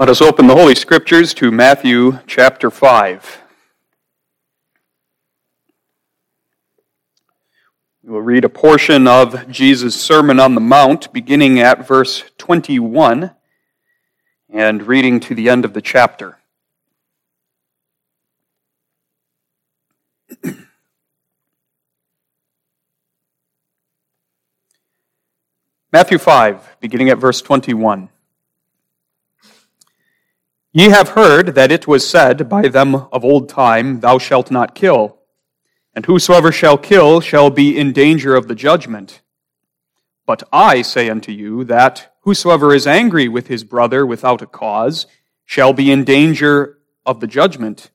Let us open the Holy Scriptures to Matthew chapter 5. We will read a portion of Jesus' Sermon on the Mount, beginning at verse 21 and reading to the end of the chapter. Matthew 5, beginning at verse 21. Ye have heard that it was said by them of old time, Thou shalt not kill, and whosoever shall kill shall be in danger of the judgment. But I say unto you that whosoever is angry with his brother without a cause shall be in danger of the judgment.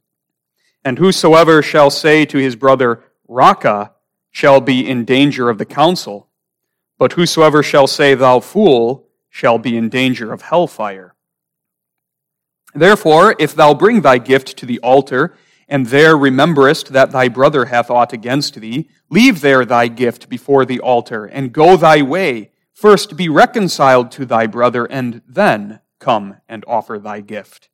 And whosoever shall say to his brother, Raca, shall be in danger of the council. But whosoever shall say, Thou fool, shall be in danger of hellfire. Therefore, if thou bring thy gift to the altar, and there rememberest that thy brother hath aught against thee, leave there thy gift before the altar, and go thy way. First be reconciled to thy brother, and then come and offer thy gift.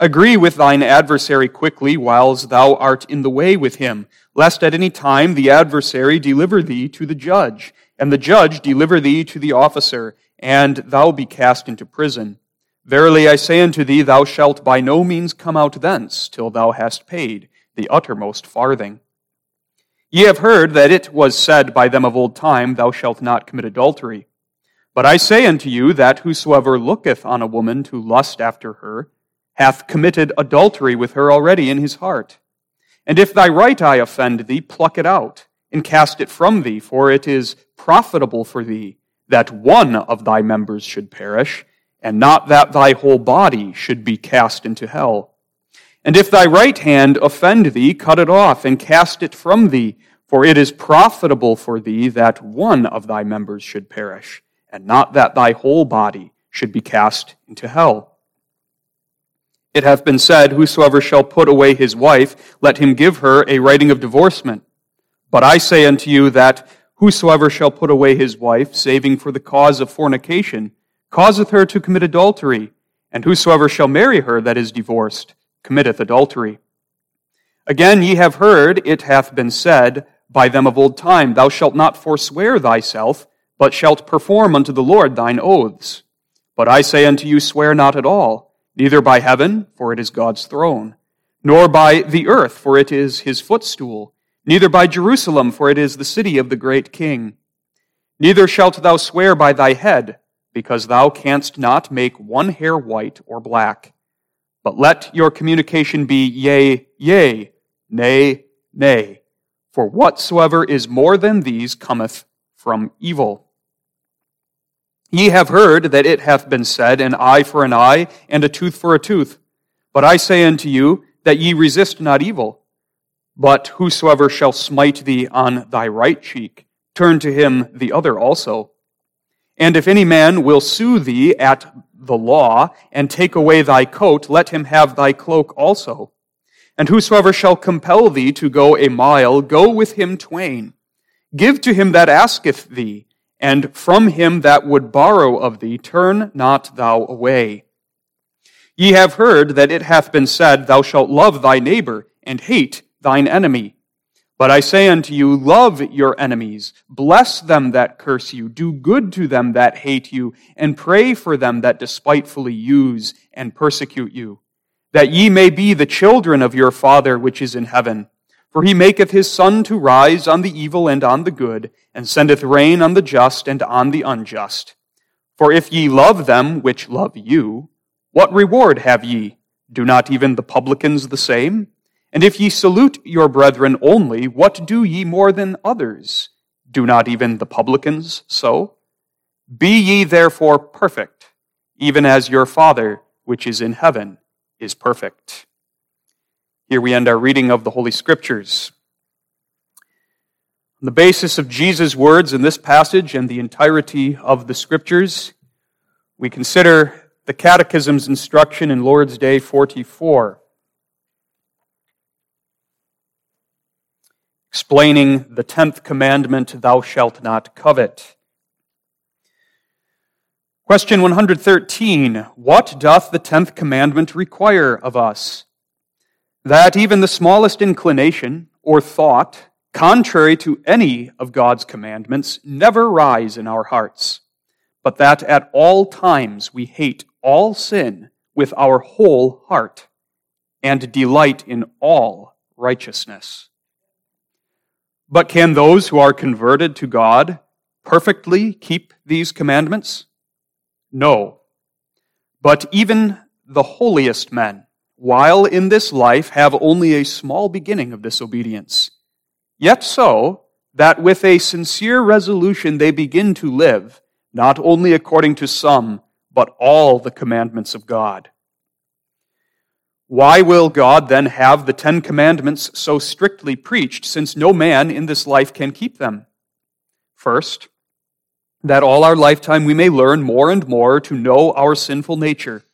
Agree with thine adversary quickly whiles thou art in the way with him, lest at any time the adversary deliver thee to the judge, and the judge deliver thee to the officer, and thou be cast into prison. Verily I say unto thee, thou shalt by no means come out thence till thou hast paid the uttermost farthing. Ye have heard that it was said by them of old time, Thou shalt not commit adultery. But I say unto you that whosoever looketh on a woman to lust after her hath committed adultery with her already in his heart. And if thy right eye offend thee, pluck it out, and cast it from thee, for it is profitable for thee that one of thy members should perish and not that thy whole body should be cast into hell. And if thy right hand offend thee, cut it off and cast it from thee, for it is profitable for thee that one of thy members should perish, and not that thy whole body should be cast into hell. It hath been said, Whosoever shall put away his wife, let him give her a writing of divorcement. But I say unto you that whosoever shall put away his wife, saving for the cause of fornication, causeth her to commit adultery, and whosoever shall marry her that is divorced committeth adultery. Again, ye have heard it hath been said by them of old time, Thou shalt not forswear thyself, but shalt perform unto the Lord thine oaths. But I say unto you, swear not at all, neither by heaven, for it is God's throne, nor by the earth, for it is his footstool, neither by Jerusalem, for it is the city of the great king. Neither shalt thou swear by thy head, because thou canst not make one hair white or black. But let your communication be yea, yea, nay, nay. For whatsoever is more than these cometh from evil. Ye have heard that it hath been said, An eye for an eye, and a tooth for a tooth. But I say unto you, that ye resist not evil. But whosoever shall smite thee on thy right cheek, turn to him the other also. And if any man will sue thee at the law, and take away thy coat, let him have thy cloak also. And whosoever shall compel thee to go a mile, go with him twain. Give to him that asketh thee, and from him that would borrow of thee, turn not thou away. Ye have heard that it hath been said, Thou shalt love thy neighbor, and hate thine enemy. But I say unto you, love your enemies, bless them that curse you, do good to them that hate you, and pray for them that despitefully use and persecute you, that ye may be the children of your Father which is in heaven. For he maketh his sun to rise on the evil and on the good, and sendeth rain on the just and on the unjust. For if ye love them which love you, what reward have ye? Do not even the publicans the same? And if ye salute your brethren only, what do ye more than others? Do not even the publicans so? Be ye therefore perfect, even as your Father which is in heaven is perfect. Here we end our reading of the Holy Scriptures. On the basis of Jesus' words in this passage and the entirety of the Scriptures, we consider the Catechism's instruction in Lord's Day 44. Explaining the tenth commandment, thou shalt not covet. Question 113 What doth the tenth commandment require of us? That even the smallest inclination or thought, contrary to any of God's commandments, never rise in our hearts, but that at all times we hate all sin with our whole heart and delight in all righteousness. But can those who are converted to God perfectly keep these commandments? No. But even the holiest men, while in this life, have only a small beginning of disobedience. Yet so, that with a sincere resolution they begin to live, not only according to some, but all the commandments of God. Why will God then have the Ten Commandments so strictly preached, since no man in this life can keep them? First, that all our lifetime we may learn more and more to know our sinful nature,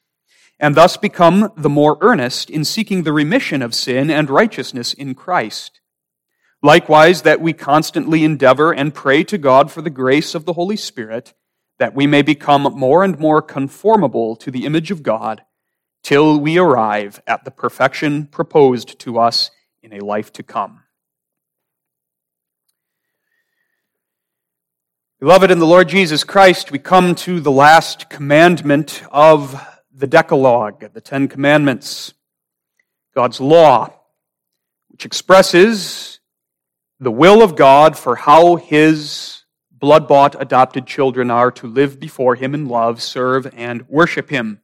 and thus become the more earnest in seeking the remission of sin and righteousness in Christ. Likewise, that we constantly endeavor and pray to God for the grace of the Holy Spirit, that we may become more and more conformable to the image of God, till we arrive at the perfection proposed to us in a life to come. Beloved in the Lord Jesus Christ, we come to the last commandment of the Decalogue, the Ten Commandments, God's law, which expresses the will of God for how His blood bought adopted children are to live before Him in love, serve, and worship Him.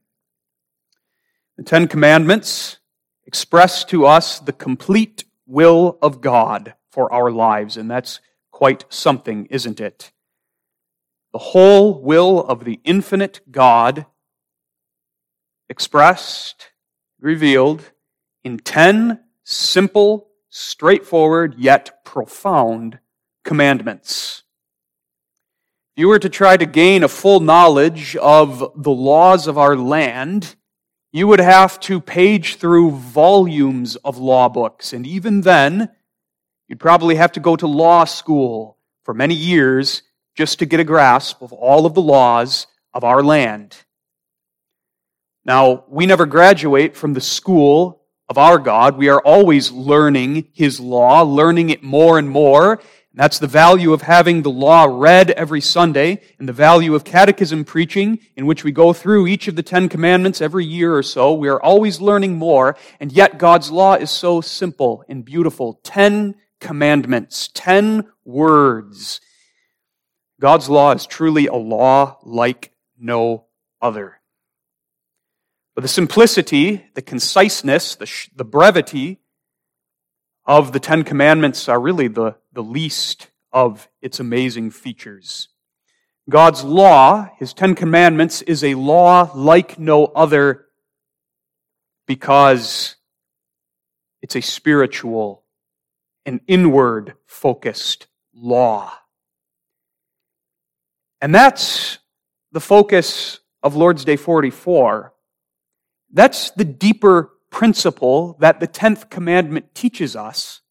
The Ten Commandments express to us the complete will of God for our lives, and that's quite something, isn't it? the whole will of the infinite God expressed, revealed in 10 simple, straightforward, yet profound commandments. If you were to try to gain a full knowledge of the laws of our land, you would have to page through volumes of law books. And even then, you'd probably have to go to law school for many years just to get a grasp of all of the laws of our land. Now, we never graduate from the school of our God. We are always learning His law, learning it more and more. That's the value of having the law read every Sunday and the value of catechism preaching in which we go through each of the Ten Commandments every year or so. We are always learning more, and yet God's law is so simple and beautiful. Ten commandments, ten words God's law is truly a law like no other. But the simplicity, the conciseness, the, sh- the brevity of the Ten Commandments are really the, the least of its amazing features. God's law, His Ten Commandments, is a law like no other because it's a spiritual and inward focused law. And that's the focus of Lord's Day 44. That's the deeper principle that the 10th commandment teaches us.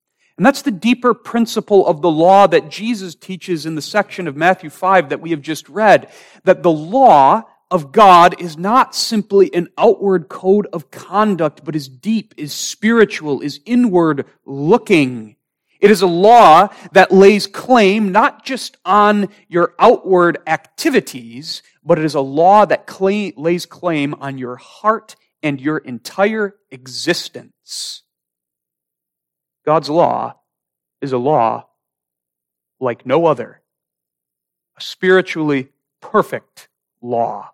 And that's the deeper principle of the law that Jesus teaches in the section of Matthew 5 that we have just read. That the law of God is not simply an outward code of conduct, but is deep, is spiritual, is inward looking. It is a law that lays claim not just on your outward activities, but it is a law that claim, lays claim on your heart and your entire existence. God's law is a law like no other, a spiritually perfect law,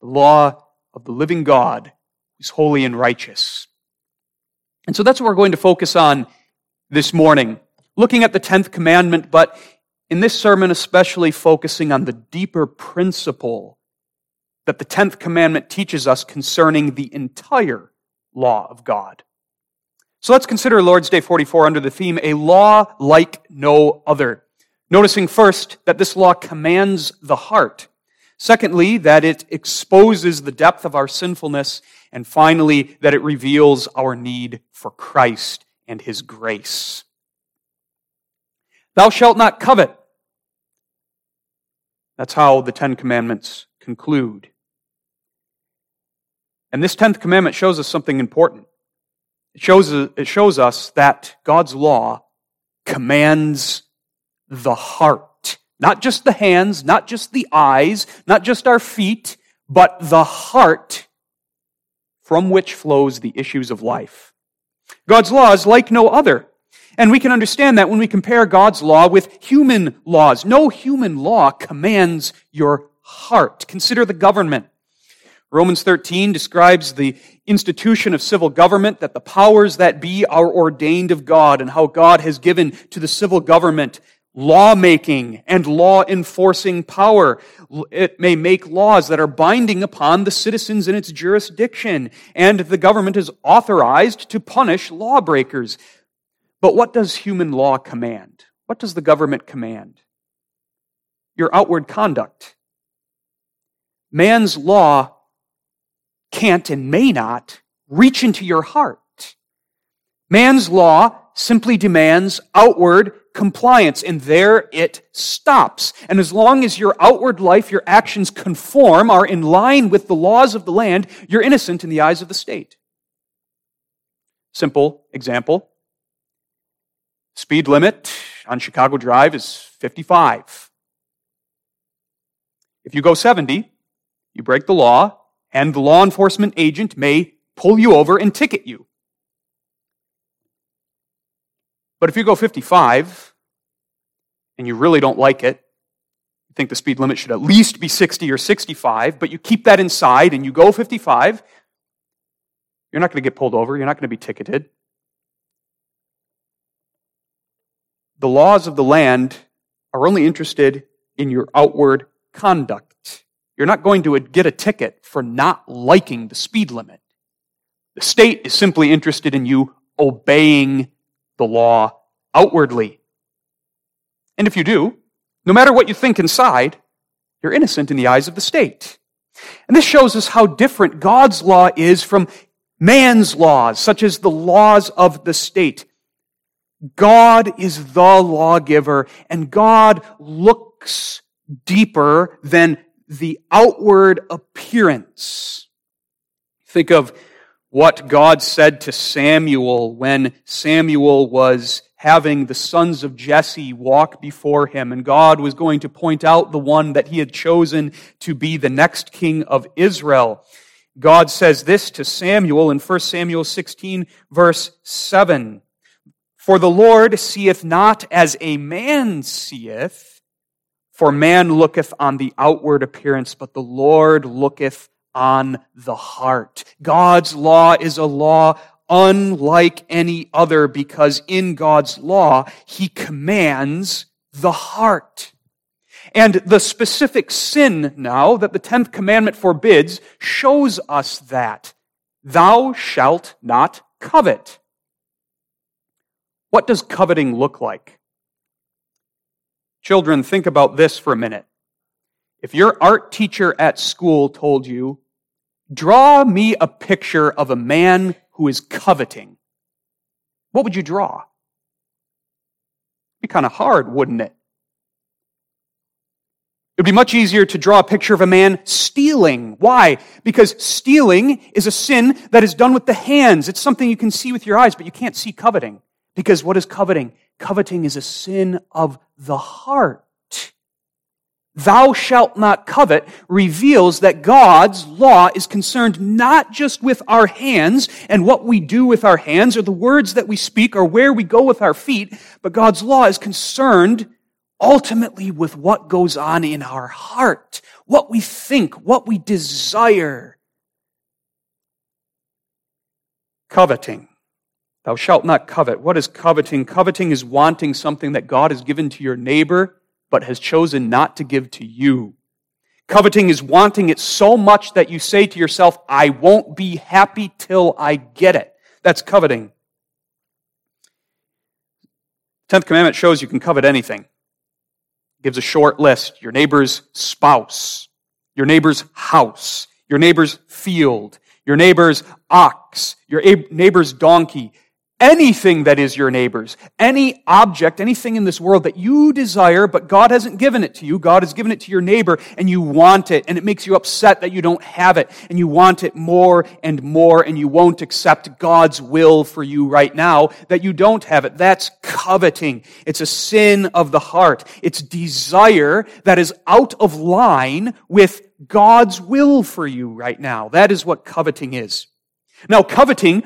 the law of the living God who's holy and righteous. And so that's what we're going to focus on this morning, looking at the 10th commandment, but in this sermon, especially focusing on the deeper principle that the 10th commandment teaches us concerning the entire law of God. So let's consider Lord's Day 44 under the theme, a law like no other. Noticing first that this law commands the heart. Secondly, that it exposes the depth of our sinfulness. And finally, that it reveals our need for Christ and his grace. Thou shalt not covet. That's how the Ten Commandments conclude. And this 10th commandment shows us something important. It shows, it shows us that God's law commands the heart. Not just the hands, not just the eyes, not just our feet, but the heart from which flows the issues of life. God's law is like no other. And we can understand that when we compare God's law with human laws. No human law commands your heart. Consider the government. Romans 13 describes the institution of civil government, that the powers that be are ordained of God, and how God has given to the civil government lawmaking and law enforcing power. It may make laws that are binding upon the citizens in its jurisdiction, and the government is authorized to punish lawbreakers. But what does human law command? What does the government command? Your outward conduct. Man's law can't and may not reach into your heart. Man's law simply demands outward compliance, and there it stops. And as long as your outward life, your actions conform, are in line with the laws of the land, you're innocent in the eyes of the state. Simple example. Speed limit on Chicago Drive is 55. If you go 70, you break the law, and the law enforcement agent may pull you over and ticket you. But if you go 55 and you really don't like it, you think the speed limit should at least be 60 or 65, but you keep that inside and you go 55, you're not going to get pulled over, you're not going to be ticketed. The laws of the land are only interested in your outward conduct. You're not going to get a ticket for not liking the speed limit. The state is simply interested in you obeying the law outwardly. And if you do, no matter what you think inside, you're innocent in the eyes of the state. And this shows us how different God's law is from man's laws, such as the laws of the state. God is the lawgiver, and God looks deeper than the outward appearance. Think of what God said to Samuel when Samuel was having the sons of Jesse walk before him, and God was going to point out the one that he had chosen to be the next king of Israel. God says this to Samuel in 1 Samuel 16, verse 7. For the Lord seeth not as a man seeth, for man looketh on the outward appearance, but the Lord looketh on the heart. God's law is a law unlike any other because in God's law, He commands the heart. And the specific sin now that the 10th commandment forbids shows us that. Thou shalt not covet. What does coveting look like? Children, think about this for a minute. If your art teacher at school told you, draw me a picture of a man who is coveting, what would you draw? It'd be kind of hard, wouldn't it? It would be much easier to draw a picture of a man stealing. Why? Because stealing is a sin that is done with the hands. It's something you can see with your eyes, but you can't see coveting. Because what is coveting? Coveting is a sin of the heart. Thou shalt not covet reveals that God's law is concerned not just with our hands and what we do with our hands or the words that we speak or where we go with our feet, but God's law is concerned ultimately with what goes on in our heart, what we think, what we desire. Coveting Thou shalt not covet. What is coveting? Coveting is wanting something that God has given to your neighbor, but has chosen not to give to you. Coveting is wanting it so much that you say to yourself, I won't be happy till I get it. That's coveting. Tenth commandment shows you can covet anything. It gives a short list. Your neighbor's spouse, your neighbor's house, your neighbor's field, your neighbor's ox, your neighbor's donkey, anything that is your neighbor's, any object, anything in this world that you desire, but God hasn't given it to you. God has given it to your neighbor and you want it and it makes you upset that you don't have it and you want it more and more and you won't accept God's will for you right now that you don't have it. That's coveting. It's a sin of the heart. It's desire that is out of line with God's will for you right now. That is what coveting is. Now, coveting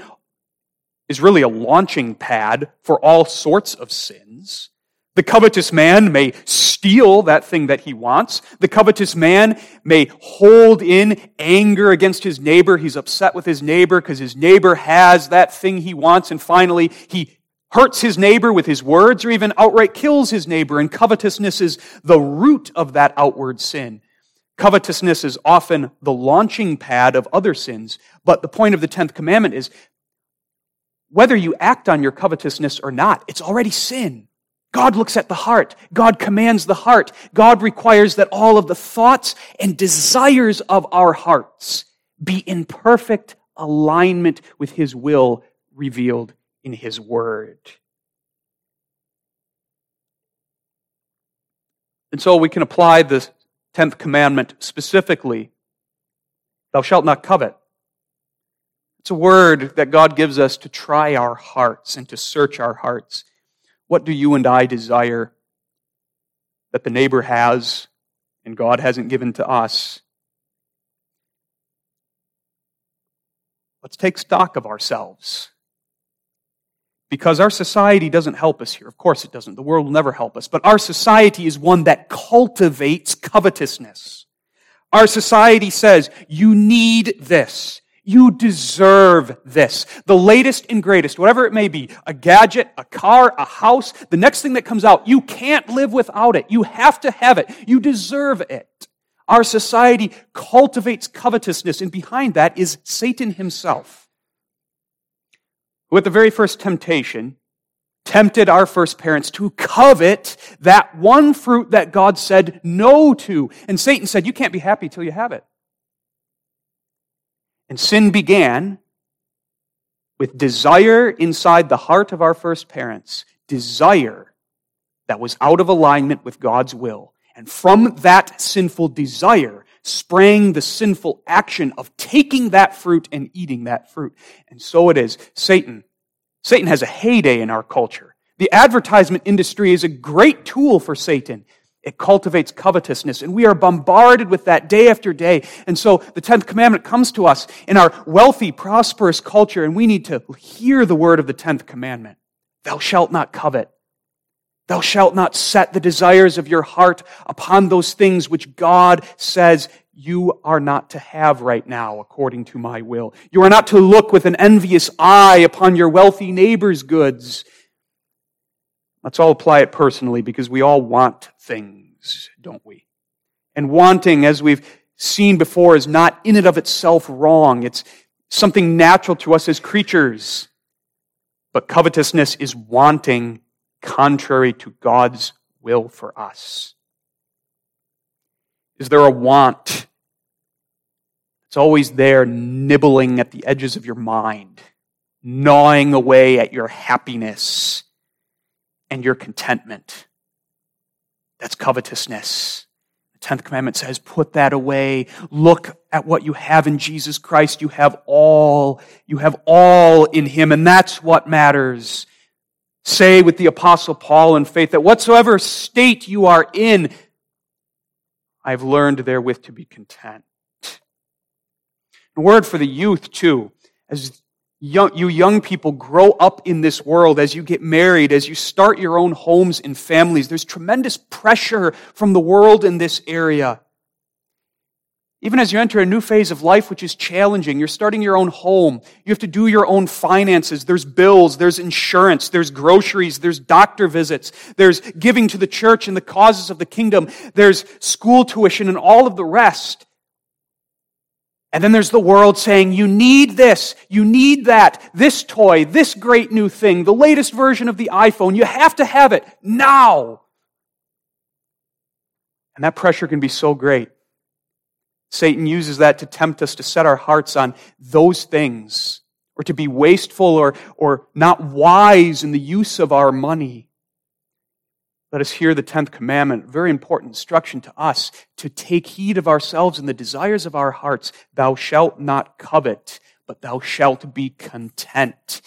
is really a launching pad for all sorts of sins. The covetous man may steal that thing that he wants. The covetous man may hold in anger against his neighbor. He's upset with his neighbor because his neighbor has that thing he wants. And finally, he hurts his neighbor with his words or even outright kills his neighbor. And covetousness is the root of that outward sin. Covetousness is often the launching pad of other sins. But the point of the 10th commandment is whether you act on your covetousness or not, it's already sin. God looks at the heart. God commands the heart. God requires that all of the thoughts and desires of our hearts be in perfect alignment with His will revealed in His Word. And so we can apply the 10th commandment specifically Thou shalt not covet. It's a word that God gives us to try our hearts and to search our hearts. What do you and I desire that the neighbor has and God hasn't given to us? Let's take stock of ourselves. Because our society doesn't help us here. Of course it doesn't. The world will never help us. But our society is one that cultivates covetousness. Our society says, you need this. You deserve this. The latest and greatest, whatever it may be, a gadget, a car, a house, the next thing that comes out, you can't live without it. You have to have it. You deserve it. Our society cultivates covetousness, and behind that is Satan himself. Who at the very first temptation tempted our first parents to covet that one fruit that God said no to. And Satan said, You can't be happy till you have it. And sin began with desire inside the heart of our first parents, desire that was out of alignment with God's will. And from that sinful desire sprang the sinful action of taking that fruit and eating that fruit. And so it is. Satan, Satan has a heyday in our culture. The advertisement industry is a great tool for Satan. It cultivates covetousness, and we are bombarded with that day after day. And so the 10th commandment comes to us in our wealthy, prosperous culture, and we need to hear the word of the 10th commandment Thou shalt not covet. Thou shalt not set the desires of your heart upon those things which God says you are not to have right now, according to my will. You are not to look with an envious eye upon your wealthy neighbor's goods. Let's all apply it personally because we all want things, don't we? And wanting, as we've seen before, is not in and of itself wrong. It's something natural to us as creatures. But covetousness is wanting contrary to God's will for us. Is there a want? It's always there, nibbling at the edges of your mind, gnawing away at your happiness and your contentment. That's covetousness. The 10th commandment says, put that away. Look at what you have in Jesus Christ. You have all. You have all in Him, and that's what matters. Say with the apostle Paul in faith that whatsoever state you are in, I've learned therewith to be content. A word for the youth too. As young, you young people grow up in this world, as you get married, as you start your own homes and families, there's tremendous pressure from the world in this area. Even as you enter a new phase of life, which is challenging, you're starting your own home. You have to do your own finances. There's bills, there's insurance, there's groceries, there's doctor visits, there's giving to the church and the causes of the kingdom, there's school tuition and all of the rest. And then there's the world saying, you need this, you need that, this toy, this great new thing, the latest version of the iPhone. You have to have it now. And that pressure can be so great. Satan uses that to tempt us to set our hearts on those things or to be wasteful or, or not wise in the use of our money. Let us hear the 10th commandment, very important instruction to us to take heed of ourselves and the desires of our hearts. Thou shalt not covet, but thou shalt be content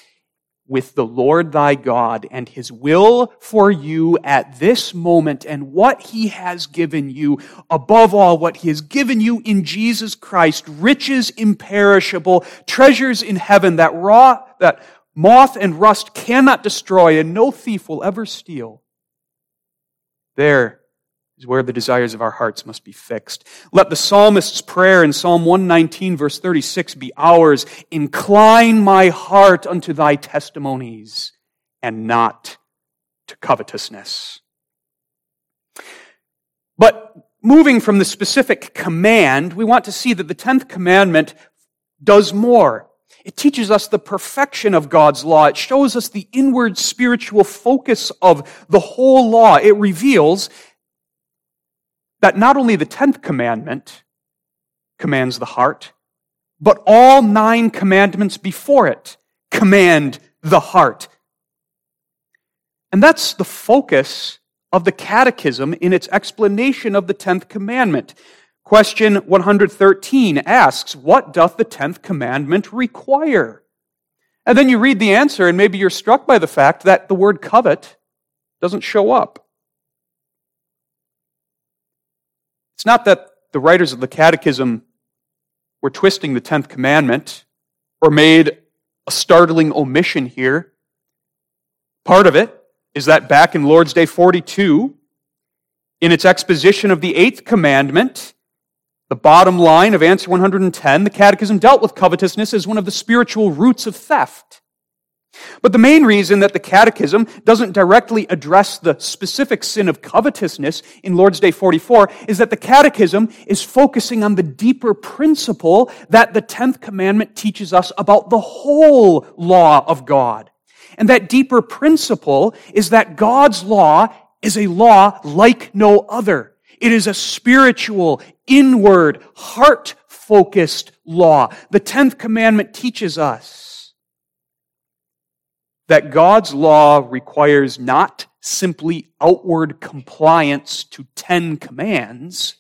with the Lord thy God and his will for you at this moment and what he has given you, above all, what he has given you in Jesus Christ, riches imperishable, treasures in heaven that raw, that moth and rust cannot destroy and no thief will ever steal. There is where the desires of our hearts must be fixed. Let the psalmist's prayer in Psalm 119 verse 36 be ours. Incline my heart unto thy testimonies and not to covetousness. But moving from the specific command, we want to see that the 10th commandment does more. It teaches us the perfection of God's law. It shows us the inward spiritual focus of the whole law. It reveals that not only the 10th commandment commands the heart, but all nine commandments before it command the heart. And that's the focus of the catechism in its explanation of the 10th commandment. Question 113 asks, What doth the tenth commandment require? And then you read the answer, and maybe you're struck by the fact that the word covet doesn't show up. It's not that the writers of the catechism were twisting the tenth commandment or made a startling omission here. Part of it is that back in Lord's Day 42, in its exposition of the eighth commandment, the bottom line of answer 110, the Catechism dealt with covetousness as one of the spiritual roots of theft. But the main reason that the Catechism doesn't directly address the specific sin of covetousness in Lord's Day 44 is that the Catechism is focusing on the deeper principle that the 10th commandment teaches us about the whole law of God. And that deeper principle is that God's law is a law like no other. It is a spiritual, inward, heart focused law. The 10th commandment teaches us that God's law requires not simply outward compliance to 10 commands,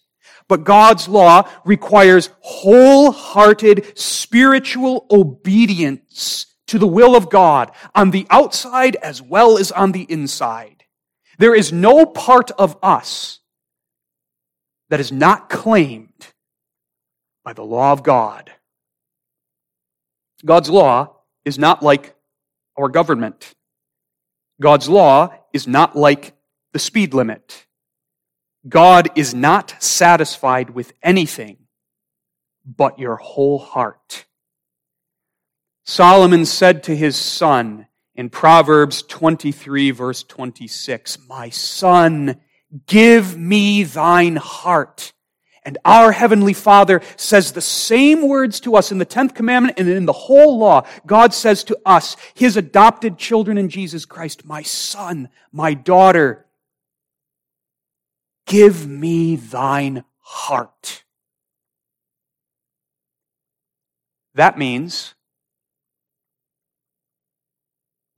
but God's law requires wholehearted spiritual obedience to the will of God on the outside as well as on the inside. There is no part of us that is not claimed by the law of God. God's law is not like our government. God's law is not like the speed limit. God is not satisfied with anything but your whole heart. Solomon said to his son in Proverbs 23 verse 26, My son, Give me thine heart. And our Heavenly Father says the same words to us in the 10th commandment and in the whole law. God says to us, His adopted children in Jesus Christ, my son, my daughter, give me thine heart. That means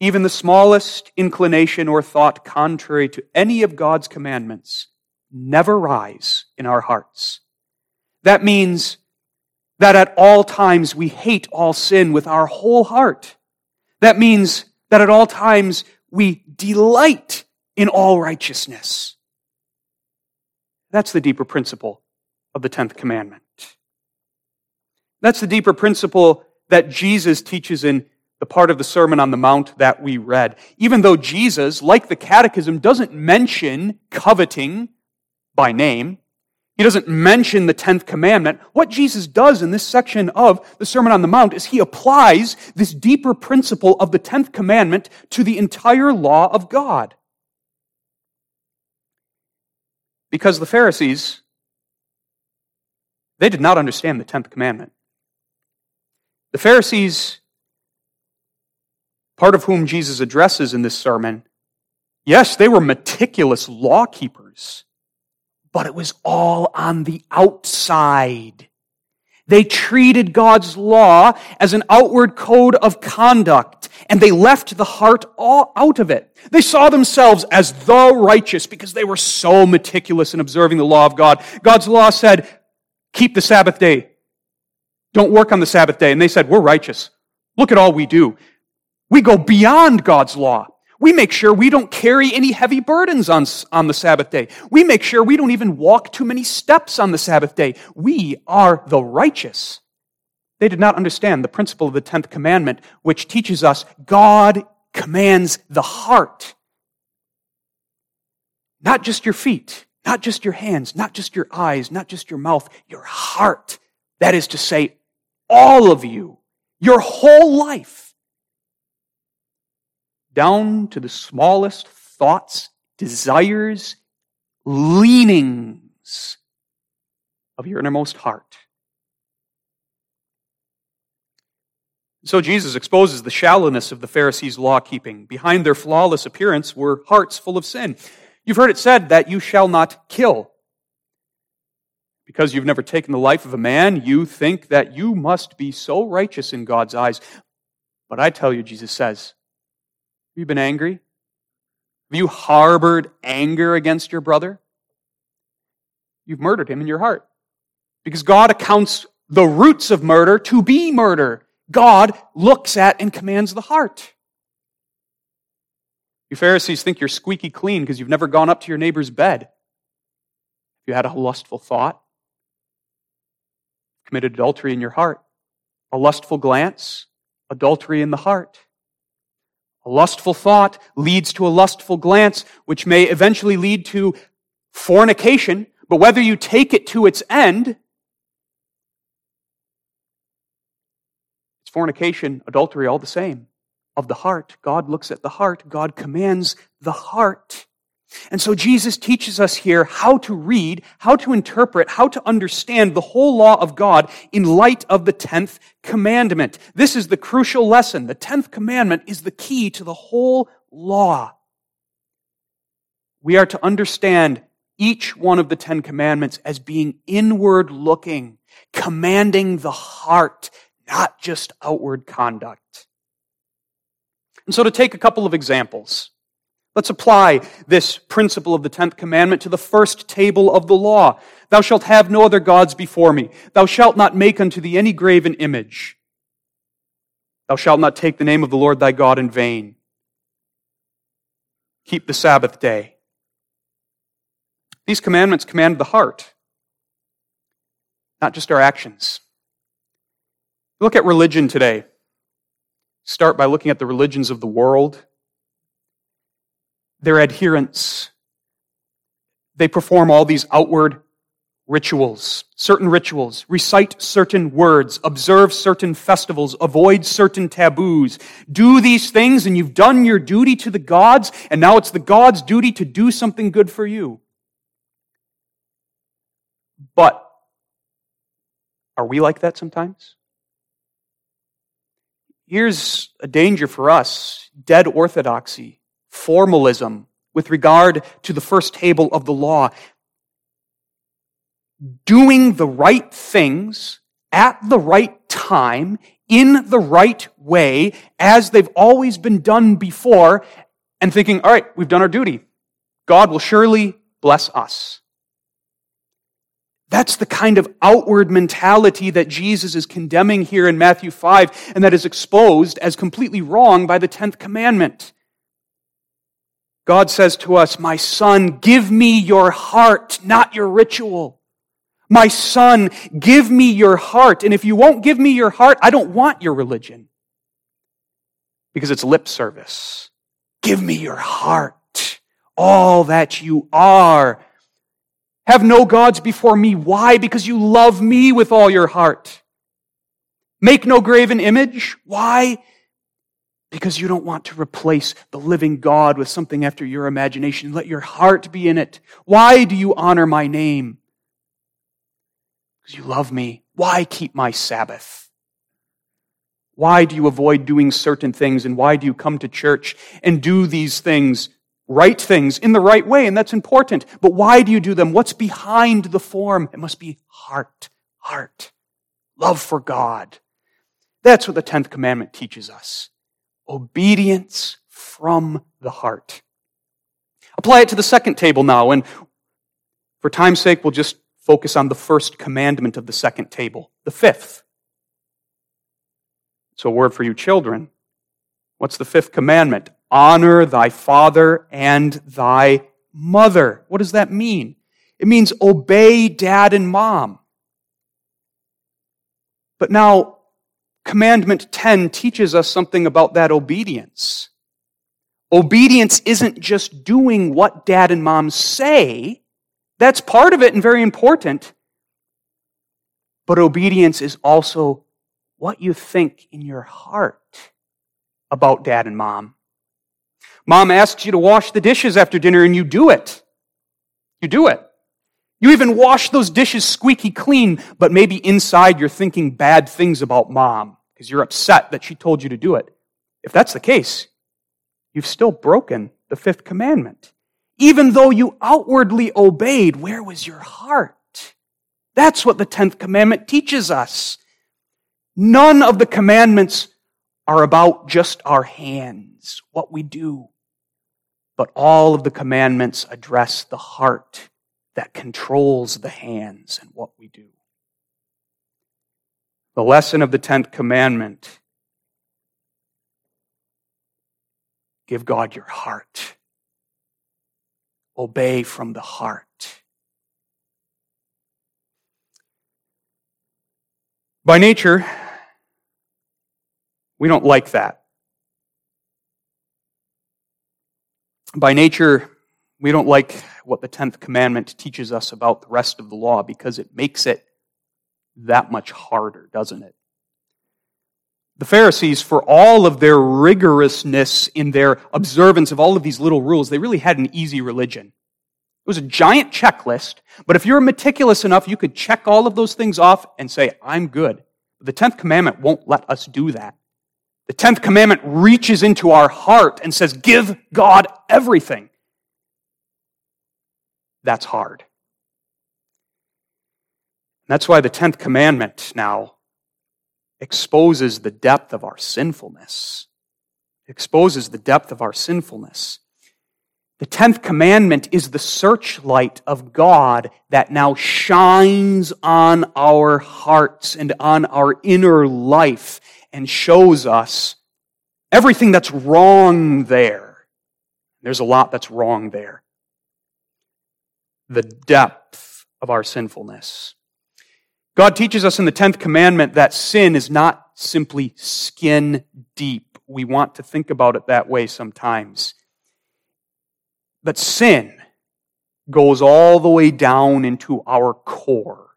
even the smallest inclination or thought contrary to any of God's commandments never rise in our hearts. That means that at all times we hate all sin with our whole heart. That means that at all times we delight in all righteousness. That's the deeper principle of the 10th commandment. That's the deeper principle that Jesus teaches in the part of the Sermon on the Mount that we read. Even though Jesus, like the Catechism, doesn't mention coveting by name, he doesn't mention the 10th commandment. What Jesus does in this section of the Sermon on the Mount is he applies this deeper principle of the 10th commandment to the entire law of God. Because the Pharisees, they did not understand the 10th commandment. The Pharisees part of whom Jesus addresses in this sermon, yes, they were meticulous law keepers, but it was all on the outside. They treated God's law as an outward code of conduct, and they left the heart all out of it. They saw themselves as the righteous because they were so meticulous in observing the law of God. God's law said, keep the Sabbath day. Don't work on the Sabbath day. And they said, we're righteous. Look at all we do. We go beyond God's law. We make sure we don't carry any heavy burdens on, on the Sabbath day. We make sure we don't even walk too many steps on the Sabbath day. We are the righteous. They did not understand the principle of the 10th commandment, which teaches us God commands the heart. Not just your feet, not just your hands, not just your eyes, not just your mouth, your heart. That is to say, all of you, your whole life down to the smallest thoughts, desires, leanings of your innermost heart. So Jesus exposes the shallowness of the Pharisees' law keeping. Behind their flawless appearance were hearts full of sin. You've heard it said that you shall not kill. Because you've never taken the life of a man, you think that you must be so righteous in God's eyes. But I tell you, Jesus says, have you been angry? Have you harbored anger against your brother? You've murdered him in your heart. Because God accounts the roots of murder to be murder. God looks at and commands the heart. You Pharisees think you're squeaky clean because you've never gone up to your neighbor's bed. You had a lustful thought, committed adultery in your heart. A lustful glance, adultery in the heart. A lustful thought leads to a lustful glance, which may eventually lead to fornication, but whether you take it to its end, it's fornication, adultery, all the same. Of the heart. God looks at the heart. God commands the heart. And so Jesus teaches us here how to read, how to interpret, how to understand the whole law of God in light of the 10th commandment. This is the crucial lesson. The 10th commandment is the key to the whole law. We are to understand each one of the 10 commandments as being inward looking, commanding the heart, not just outward conduct. And so to take a couple of examples. Let's apply this principle of the 10th commandment to the first table of the law. Thou shalt have no other gods before me. Thou shalt not make unto thee any graven image. Thou shalt not take the name of the Lord thy God in vain. Keep the Sabbath day. These commandments command the heart, not just our actions. Look at religion today. Start by looking at the religions of the world their adherents. They perform all these outward rituals, certain rituals, recite certain words, observe certain festivals, avoid certain taboos. Do these things and you've done your duty to the gods, and now it's the gods' duty to do something good for you. But are we like that sometimes? Here's a danger for us dead orthodoxy formalism with regard to the first table of the law. Doing the right things at the right time, in the right way, as they've always been done before, and thinking, all right, we've done our duty. God will surely bless us. That's the kind of outward mentality that Jesus is condemning here in Matthew 5 and that is exposed as completely wrong by the 10th commandment. God says to us, My son, give me your heart, not your ritual. My son, give me your heart. And if you won't give me your heart, I don't want your religion. Because it's lip service. Give me your heart, all that you are. Have no gods before me. Why? Because you love me with all your heart. Make no graven image. Why? Because you don't want to replace the living God with something after your imagination. Let your heart be in it. Why do you honor my name? Because you love me. Why keep my Sabbath? Why do you avoid doing certain things and why do you come to church and do these things, right things, in the right way? And that's important. But why do you do them? What's behind the form? It must be heart, heart. love for God. That's what the 10th commandment teaches us. Obedience from the heart. Apply it to the second table now, and for time's sake, we'll just focus on the first commandment of the second table, the fifth. So, a word for you children. What's the fifth commandment? Honor thy father and thy mother. What does that mean? It means obey dad and mom. But now, commandment 10 teaches us something about that obedience. Obedience isn't just doing what dad and mom say. That's part of it and very important. But obedience is also what you think in your heart about dad and mom. Mom asks you to wash the dishes after dinner and you do it. You do it. You even wash those dishes squeaky clean, but maybe inside you're thinking bad things about mom because you're upset that she told you to do it. If that's the case, you've still broken the fifth commandment. Even though you outwardly obeyed, where was your heart? That's what the tenth commandment teaches us. None of the commandments are about just our hands, what we do. But all of the commandments address the heart that controls the hands and what we do. The lesson of the tenth commandment give God your heart, obey from the heart. By nature, we don't like that. By nature, we don't like what the 10th commandment teaches us about the rest of the law because it makes it that much harder, doesn't it? The Pharisees, for all of their rigorousness in their observance of all of these little rules, they really had an easy religion. It was a giant checklist, but if you're meticulous enough, you could check all of those things off and say, I'm good. The 10th commandment won't let us do that. The 10th commandment reaches into our heart and says, Give God everything. That's hard. That's why the 10th commandment now exposes the depth of our sinfulness. Exposes the depth of our sinfulness. The 10th commandment is the searchlight of God that now shines on our hearts and on our inner life and shows us everything that's wrong there. There's a lot that's wrong there. The depth of our sinfulness. God teaches us in the 10th commandment that sin is not simply skin deep. We want to think about it that way sometimes. But sin goes all the way down into our core.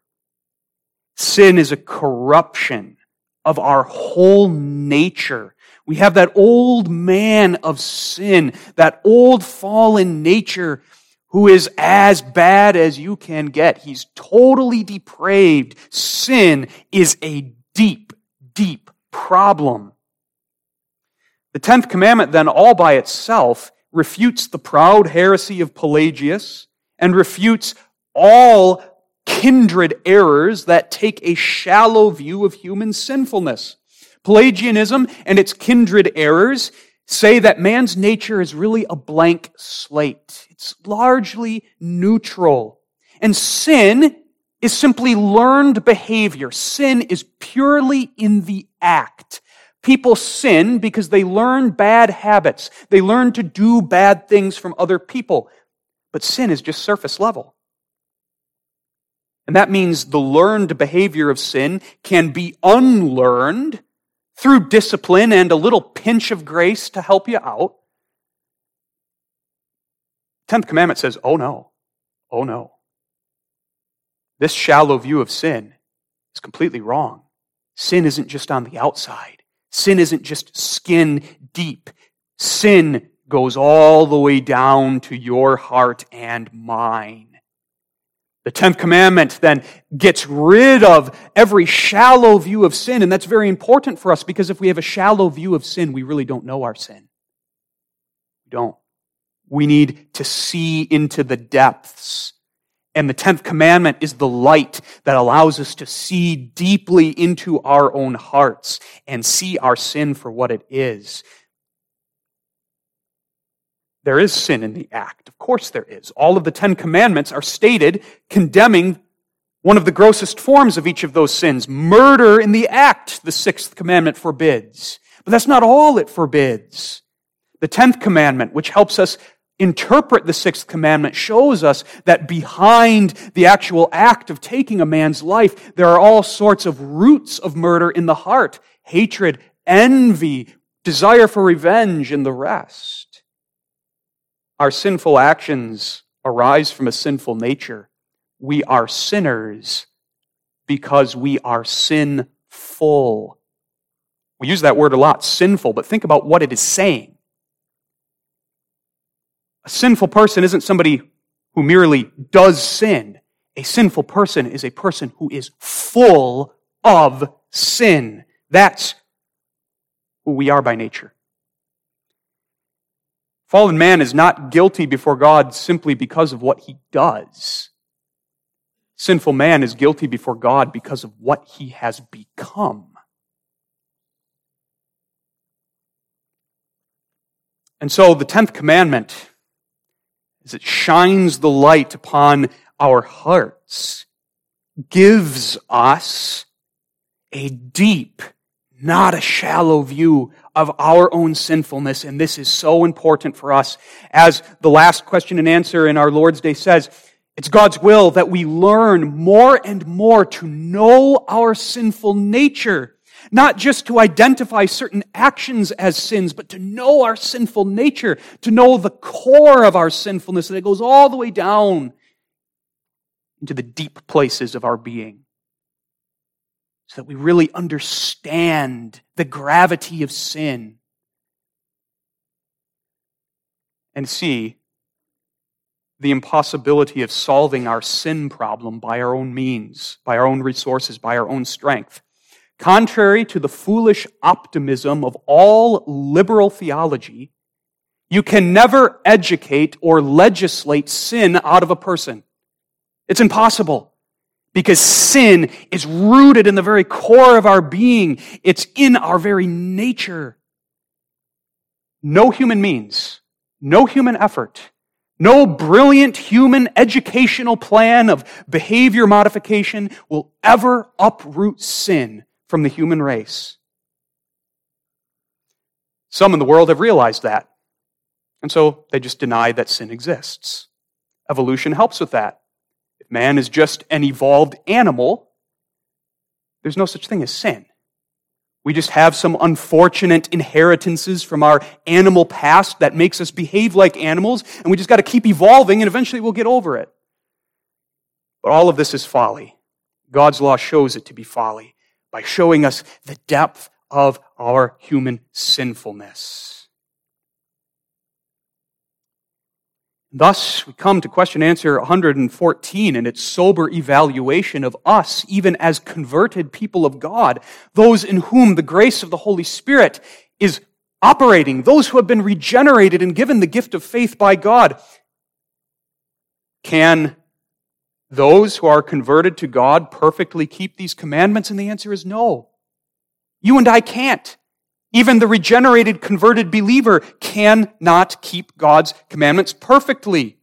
Sin is a corruption of our whole nature. We have that old man of sin, that old fallen nature who is as bad as you can get. He's totally depraved. Sin is a deep, deep problem. The tenth commandment then all by itself refutes the proud heresy of Pelagius and refutes all kindred errors that take a shallow view of human sinfulness. Pelagianism and its kindred errors say that man's nature is really a blank slate. It's largely neutral. And sin is simply learned behavior. Sin is purely in the act. People sin because they learn bad habits. They learn to do bad things from other people. But sin is just surface level. And that means the learned behavior of sin can be unlearned through discipline and a little pinch of grace to help you out. Tenth commandment says, oh no, oh no. This shallow view of sin is completely wrong. Sin isn't just on the outside. Sin isn't just skin deep. Sin goes all the way down to your heart and mind. The tenth commandment then gets rid of every shallow view of sin, and that's very important for us because if we have a shallow view of sin, we really don't know our sin. We don't. We need to see into the depths And the tenth commandment is the light that allows us to see deeply into our own hearts and see our sin for what it is. There is sin in the act. Of course there is. All of the Ten Commandments are stated condemning one of the grossest forms of each of those sins. Murder in the act, the sixth commandment forbids. But that's not all it forbids. The tenth commandment, which helps us interpret the sixth commandment, shows us that behind the actual act of taking a man's life, there are all sorts of roots of murder in the heart hatred, envy, desire for revenge, and the rest. Our sinful actions arise from a sinful nature we are sinners because we are sinful. We use that word a lot, sinful, but think about what it is saying. A sinful person isn't somebody who merely does sin. A sinful person is a person who is full of sin. That's who we are by nature. Fallen man is not guilty before God simply because of what he does. Sinful man is guilty before God because of what he has become. And so the 10th commandment, as it shines the light upon our hearts, gives us a deep, not a shallow view of our own sinfulness. And this is so important for us. As the last question and answer in our Lord's Day says, it's God's will that we learn more and more to know our sinful nature. Not just to identify certain actions as sins, but to know our sinful nature, to know the core of our sinfulness that goes all the way down into the deep places of our being. So that we really understand the gravity of sin and see the impossibility of solving our sin problem by our own means, by our own resources, by our own strength. Contrary to the foolish optimism of all liberal theology, you can never educate or legislate sin out of a person. It's impossible because sin is rooted in the very core of our being. It's in our very nature. No human means, no human effort no brilliant human educational plan of behavior modification will ever uproot sin from the human race. Some in the world have realized that. And so they just deny that sin exists. Evolution helps with that. Man is just an evolved animal, there's no such thing as sin. We just have some unfortunate inheritances from our animal past that makes us behave like animals, and we just got to keep evolving, and eventually we'll get over it. But all of this is folly. God's law shows it to be folly by showing us the depth of our human sinfulness. Thus, we come to question answer 114 and its sober evaluation of us, even as converted people of God, those in whom the grace of the Holy Spirit is operating, those who have been regenerated and given the gift of faith by God. Can those who are converted to God perfectly keep these commandments? And the answer is no. You and I can't. Even the regenerated, converted believer cannot keep God's commandments perfectly.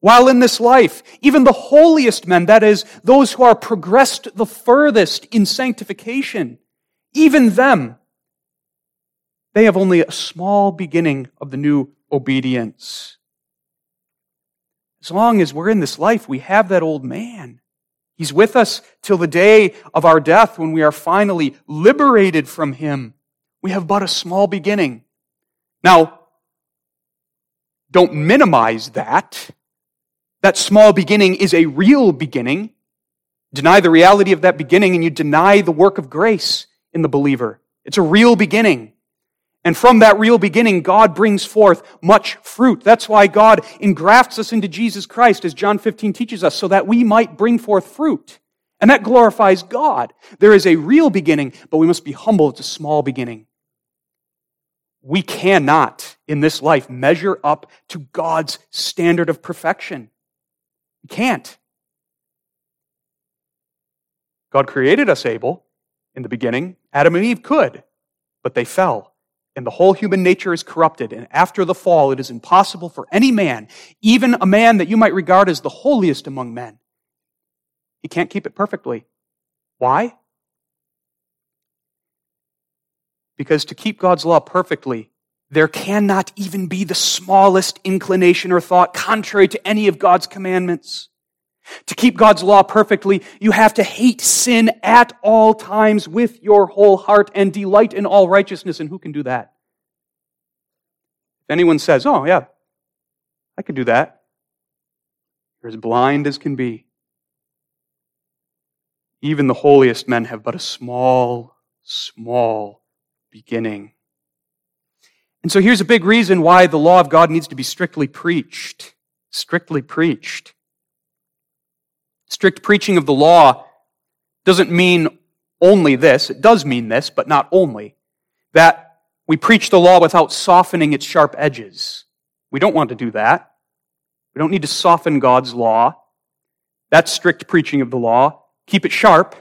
While in this life, even the holiest men, that is, those who are progressed the furthest in sanctification, even them, they have only a small beginning of the new obedience. As long as we're in this life, we have that old man. He's with us till the day of our death when we are finally liberated from him we have but a small beginning. Now, don't minimize that. That small beginning is a real beginning. Deny the reality of that beginning and you deny the work of grace in the believer. It's a real beginning. And from that real beginning, God brings forth much fruit. That's why God engrafts us into Jesus Christ, as John 15 teaches us, so that we might bring forth fruit. And that glorifies God. There is a real beginning, but we must be humble. It's a small beginning we cannot in this life measure up to God's standard of perfection. We can't. God created us able in the beginning. Adam and Eve could, but they fell. And the whole human nature is corrupted. And after the fall, it is impossible for any man, even a man that you might regard as the holiest among men, he can't keep it perfectly. Why? Because to keep God's law perfectly, there cannot even be the smallest inclination or thought contrary to any of God's commandments. To keep God's law perfectly, you have to hate sin at all times with your whole heart and delight in all righteousness. And who can do that? If anyone says, Oh, yeah, I could do that, you're as blind as can be. Even the holiest men have but a small, small beginning. And so here's a big reason why the law of God needs to be strictly preached. Strictly preached. Strict preaching of the law doesn't mean only this. It does mean this, but not only. That we preach the law without softening its sharp edges. We don't want to do that. We don't need to soften God's law. That's strict preaching of the law. Keep it sharp.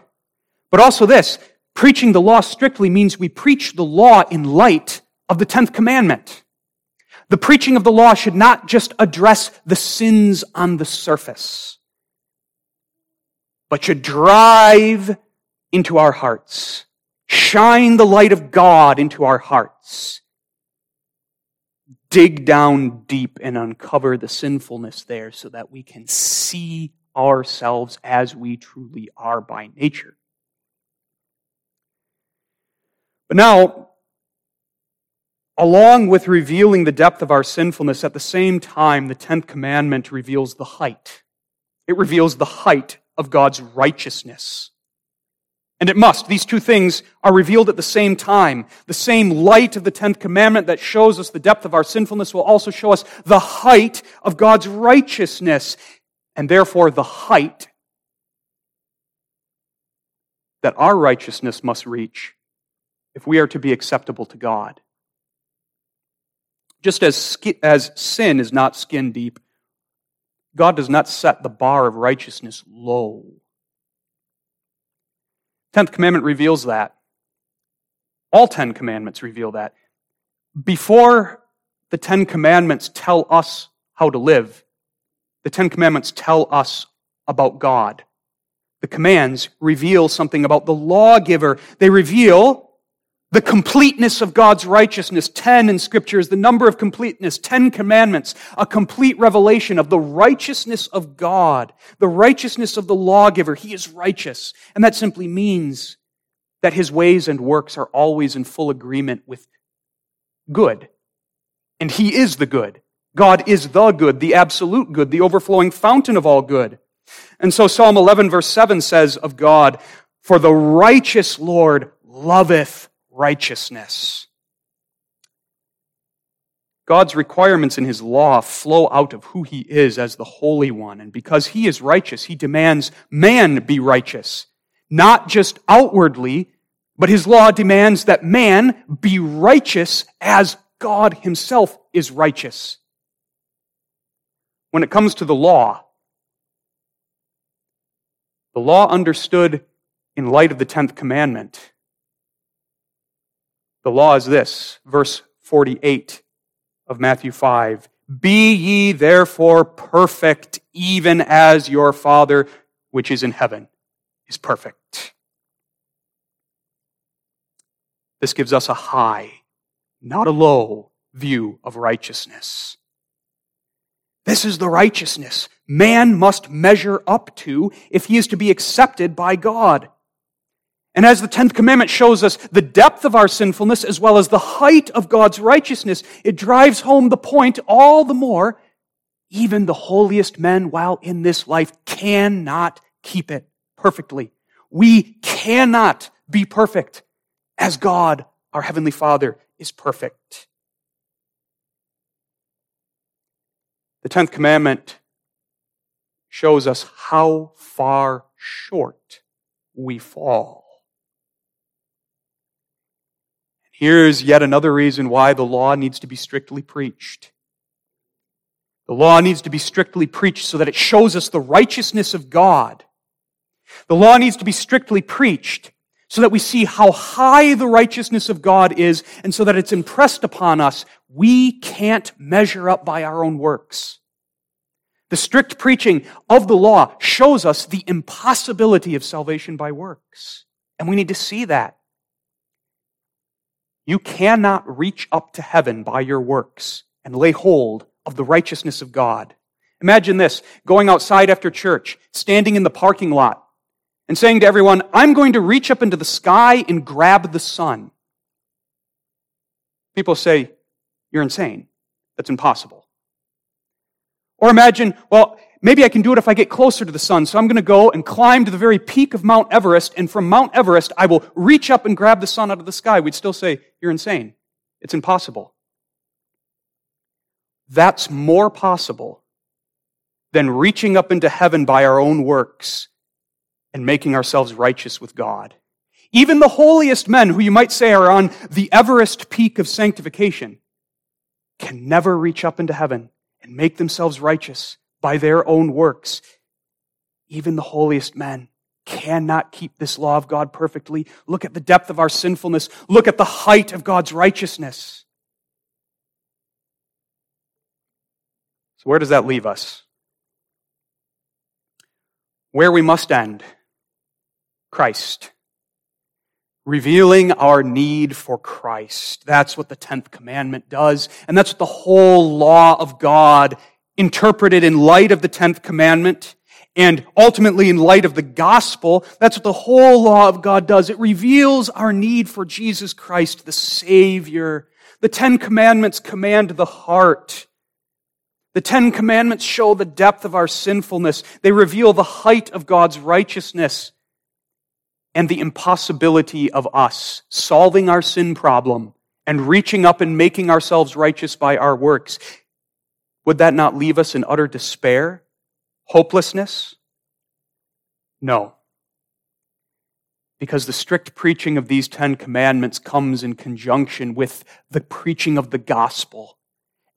But also this, preaching the law strictly means we preach the law in light of the 10th commandment. The preaching of the law should not just address the sins on the surface but should drive into our hearts, shine the light of God into our hearts, dig down deep and uncover the sinfulness there so that we can see ourselves as we truly are by nature. But now, along with revealing the depth of our sinfulness, at the same time, the 10th commandment reveals the height. It reveals the height of God's righteousness. And it must. These two things are revealed at the same time. The same light of the tenth commandment that shows us the depth of our sinfulness will also show us the height of God's righteousness, and therefore the height that our righteousness must reach if we are to be acceptable to God. Just as, as sin is not skin deep, God does not set the bar of righteousness low. Tenth commandment reveals that. All ten commandments reveal that. Before the Ten Commandments tell us how to live, the Ten Commandments tell us about God. The commands reveal something about the lawgiver. They reveal the completeness of God's righteousness. Ten in Scripture is the number of completeness. Ten commandments, a complete revelation of the righteousness of God, the righteousness of the lawgiver. He is righteous. And that simply means that his ways and works are always in full agreement with good. And he is the good. God is the good, the absolute good, the overflowing fountain of all good. And so Psalm 11 verse 7 says of God, For the righteous Lord loveth righteousness. God's requirements in his law flow out of who he is as the Holy One. And because he is righteous, he demands man be righteous. Not just outwardly, but his law demands that man be righteous as God himself is righteous. When it comes to the law, the law understood in light of the 10th commandment the law is this, verse 48 of Matthew 5. Be ye therefore perfect, even as your Father which is in heaven is perfect. This gives us a high, not a low view of righteousness. This is the righteousness man must measure up to if he is to be accepted by God. And as the 10th commandment shows us the depth of our sinfulness as well as the height of God's righteousness, it drives home the point all the more. Even the holiest men while in this life cannot keep it perfectly. We cannot be perfect as God, our Heavenly Father, is perfect. The 10th commandment shows us how far short we fall. Here's yet another reason why the law needs to be strictly preached. The law needs to be strictly preached so that it shows us the righteousness of God. The law needs to be strictly preached so that we see how high the righteousness of God is and so that it's impressed upon us. We can't measure up by our own works. The strict preaching of the law shows us the impossibility of salvation by works. And we need to see that. You cannot reach up to heaven by your works and lay hold of the righteousness of God. Imagine this, going outside after church, standing in the parking lot, and saying to everyone, I'm going to reach up into the sky and grab the sun. People say, You're insane. That's impossible. Or imagine, well, maybe I can do it if I get closer to the sun. So I'm going to go and climb to the very peak of Mount Everest, and from Mount Everest, I will reach up and grab the sun out of the sky. We'd still say, You're insane. It's impossible. That's more possible than reaching up into heaven by our own works and making ourselves righteous with God. Even the holiest men, who you might say are on the Everest peak of sanctification, can never reach up into heaven and make themselves righteous by their own works. Even the holiest men cannot keep this law of God perfectly. Look at the depth of our sinfulness. Look at the height of God's righteousness. So, where does that leave us? Where we must end Christ. Revealing our need for Christ. That's what the 10th commandment does. And that's what the whole law of God interpreted in light of the 10th commandment and ultimately in light of the gospel. That's what the whole law of God does. It reveals our need for Jesus Christ, the Savior. The Ten Commandments command the heart. The Ten Commandments show the depth of our sinfulness. They reveal the height of God's righteousness and the impossibility of us solving our sin problem and reaching up and making ourselves righteous by our works. Would that not leave us in utter despair? Hopelessness? No. Because the strict preaching of these Ten Commandments comes in conjunction with the preaching of the gospel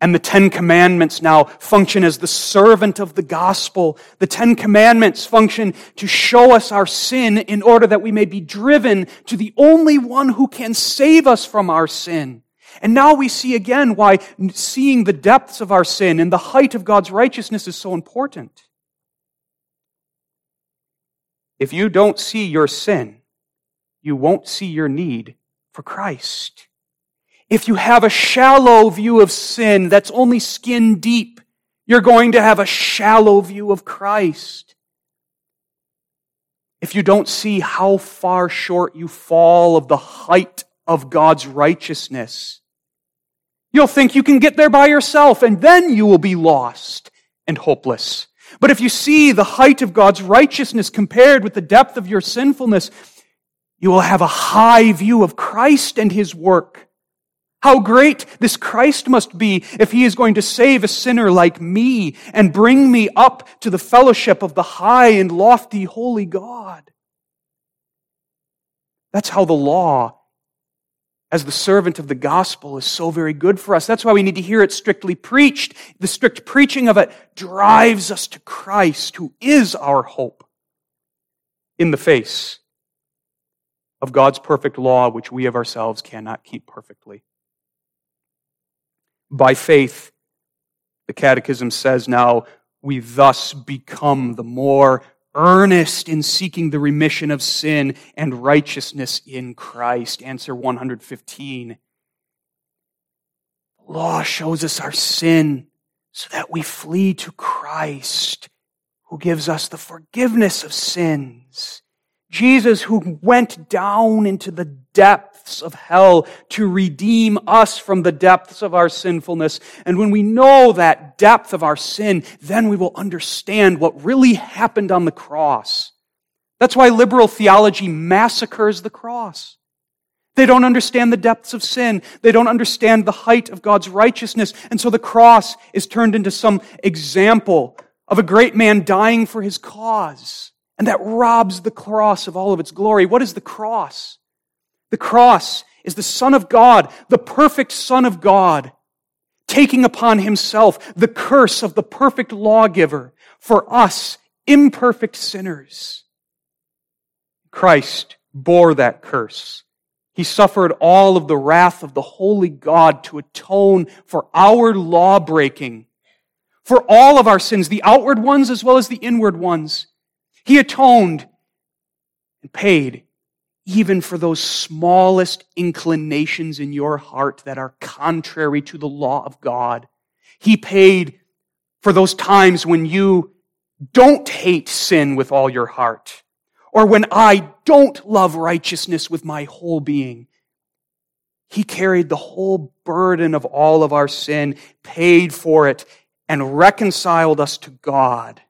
and the Ten Commandments now function as the servant of the gospel. The Ten Commandments function to show us our sin in order that we may be driven to the only one who can save us from our sin. And now we see again why seeing the depths of our sin and the height of God's righteousness is so important. If you don't see your sin, you won't see your need for Christ. If you have a shallow view of sin that's only skin deep, you're going to have a shallow view of Christ. If you don't see how far short you fall of the height of God's righteousness, you'll think you can get there by yourself and then you will be lost and hopeless. But if you see the height of God's righteousness compared with the depth of your sinfulness, you will have a high view of Christ and His work. How great this Christ must be if he is going to save a sinner like me and bring me up to the fellowship of the high and lofty holy God. That's how the law, as the servant of the gospel, is so very good for us. That's why we need to hear it strictly preached. The strict preaching of it drives us to Christ, who is our hope in the face of God's perfect law, which we of ourselves cannot keep perfectly. By faith, the Catechism says now, we thus become the more earnest in seeking the remission of sin and righteousness in Christ. Answer 115. The law shows us our sin so that we flee to Christ who gives us the forgiveness of sins. Jesus who went down into the depths of hell to redeem us from the depths of our sinfulness. And when we know that depth of our sin, then we will understand what really happened on the cross. That's why liberal theology massacres the cross. They don't understand the depths of sin. They don't understand the height of God's righteousness. And so the cross is turned into some example of a great man dying for his cause. And that robs the cross of all of its glory. What is the cross? The cross is the Son of God, the perfect Son of God, taking upon himself the curse of the perfect lawgiver for us, imperfect sinners. Christ bore that curse. He suffered all of the wrath of the holy God to atone for our law breaking, for all of our sins, the outward ones as well as the inward ones. He atoned and paid even for those smallest inclinations in your heart that are contrary to the law of God. He paid for those times when you don't hate sin with all your heart, or when I don't love righteousness with my whole being. He carried the whole burden of all of our sin, paid for it, and reconciled us to God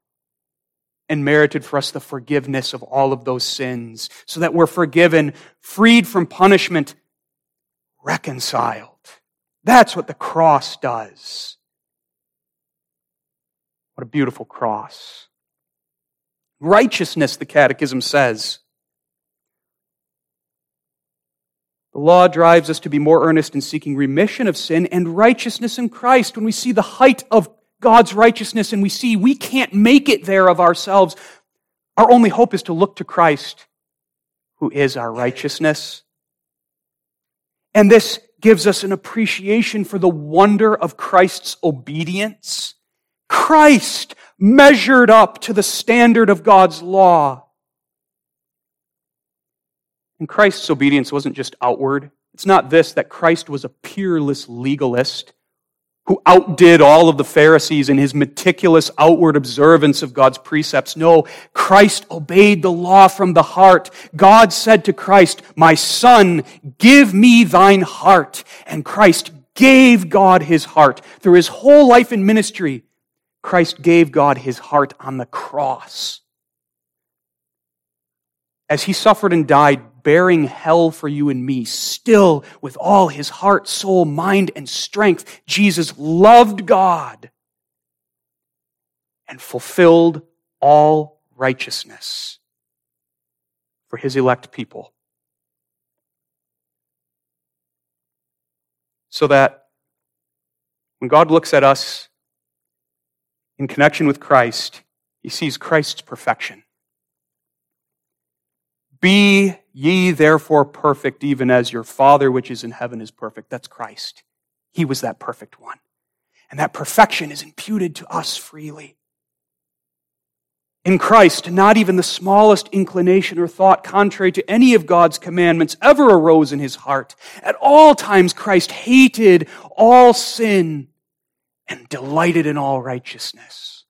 and merited for us the forgiveness of all of those sins so that we're forgiven, freed from punishment, reconciled. That's what the cross does. What a beautiful cross. Righteousness, the Catechism says. The law drives us to be more earnest in seeking remission of sin and righteousness in Christ. When we see the height of God's righteousness and we see we can't make it there of ourselves, our only hope is to look to Christ, who is our righteousness. And this gives us an appreciation for the wonder of Christ's obedience. Christ measured up to the standard of God's law. And Christ's obedience wasn't just outward. It's not this that Christ was a peerless legalist who outdid all of the Pharisees in his meticulous outward observance of God's precepts. No, Christ obeyed the law from the heart. God said to Christ, My son, give me thine heart. And Christ gave God his heart. Through his whole life and ministry, Christ gave God his heart on the cross. As he suffered and died, bearing hell for you and me, still with all his heart, soul, mind, and strength, Jesus loved God and fulfilled all righteousness for his elect people. So that when God looks at us in connection with Christ, he sees Christ's perfection. Be Ye therefore perfect, even as your Father which is in heaven is perfect. That's Christ. He was that perfect one. And that perfection is imputed to us freely. In Christ, not even the smallest inclination or thought contrary to any of God's commandments ever arose in his heart. At all times, Christ hated all sin and delighted in all righteousness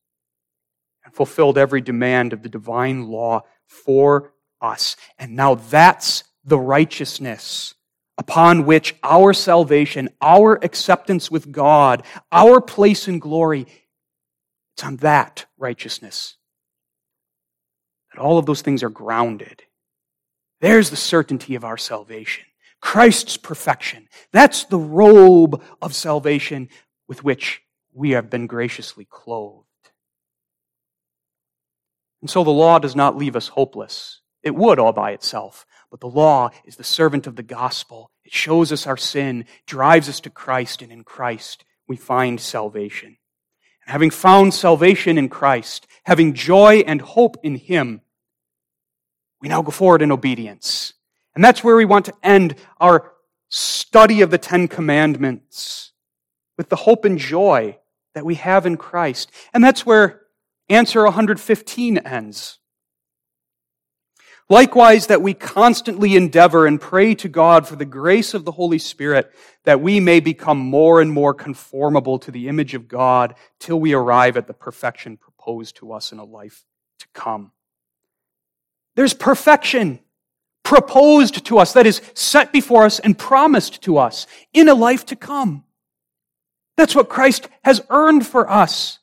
and fulfilled every demand of the divine law for us. And now that's the righteousness upon which our salvation, our acceptance with God, our place in glory, it's on that righteousness that all of those things are grounded. There's the certainty of our salvation. Christ's perfection. That's the robe of salvation with which we have been graciously clothed. And so the law does not leave us hopeless. It would all by itself. But the law is the servant of the gospel. It shows us our sin, drives us to Christ, and in Christ we find salvation. And having found salvation in Christ, having joy and hope in Him, we now go forward in obedience. And that's where we want to end our study of the Ten Commandments with the hope and joy that we have in Christ. And that's where answer 115 ends. Likewise, that we constantly endeavor and pray to God for the grace of the Holy Spirit that we may become more and more conformable to the image of God till we arrive at the perfection proposed to us in a life to come. There's perfection proposed to us, that is set before us and promised to us in a life to come. That's what Christ has earned for us.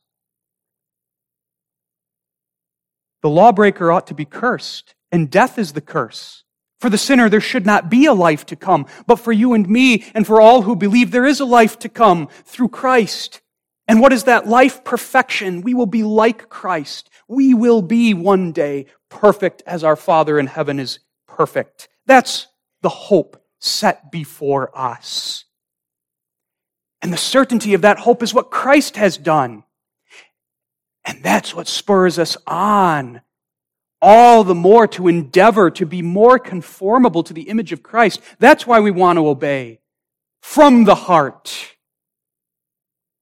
The lawbreaker ought to be cursed and death is the curse. For the sinner, there should not be a life to come. But for you and me, and for all who believe, there is a life to come through Christ. And what is that life? Perfection. We will be like Christ. We will be one day perfect as our Father in heaven is perfect. That's the hope set before us. And the certainty of that hope is what Christ has done. And that's what spurs us on all the more to endeavor to be more conformable to the image of Christ. That's why we want to obey from the heart.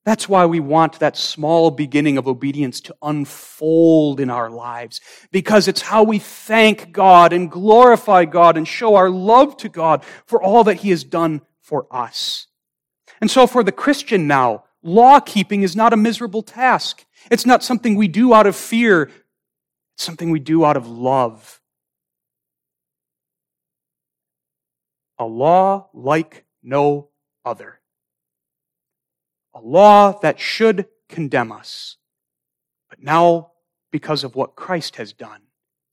That's why we want that small beginning of obedience to unfold in our lives, because it's how we thank God and glorify God and show our love to God for all that He has done for us. And so for the Christian now, law keeping is not a miserable task. It's not something we do out of fear. Something we do out of love. A law like no other. A law that should condemn us. But now, because of what Christ has done,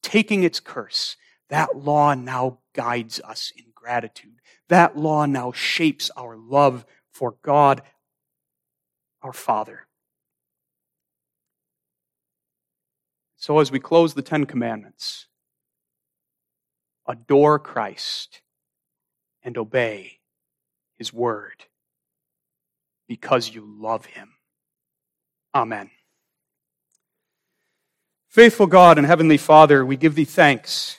taking its curse, that law now guides us in gratitude. That law now shapes our love for God, our Father. So, as we close the Ten Commandments, adore Christ and obey His Word because you love Him. Amen. Faithful God and Heavenly Father, we give Thee thanks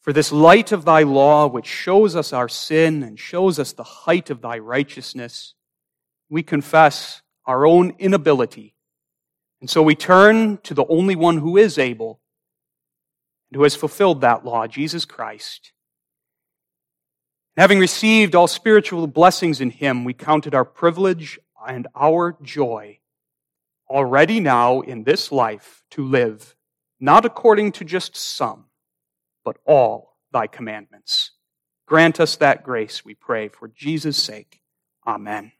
for this light of thy law, which shows us our sin and shows us the height of thy righteousness, we confess our own inability. And so we turn to the only one who is able and who has fulfilled that law, Jesus Christ. Having received all spiritual blessings in him, we count it our privilege and our joy already now in this life to live, not according to just some but all thy commandments. Grant us that grace, we pray, for Jesus' sake. Amen.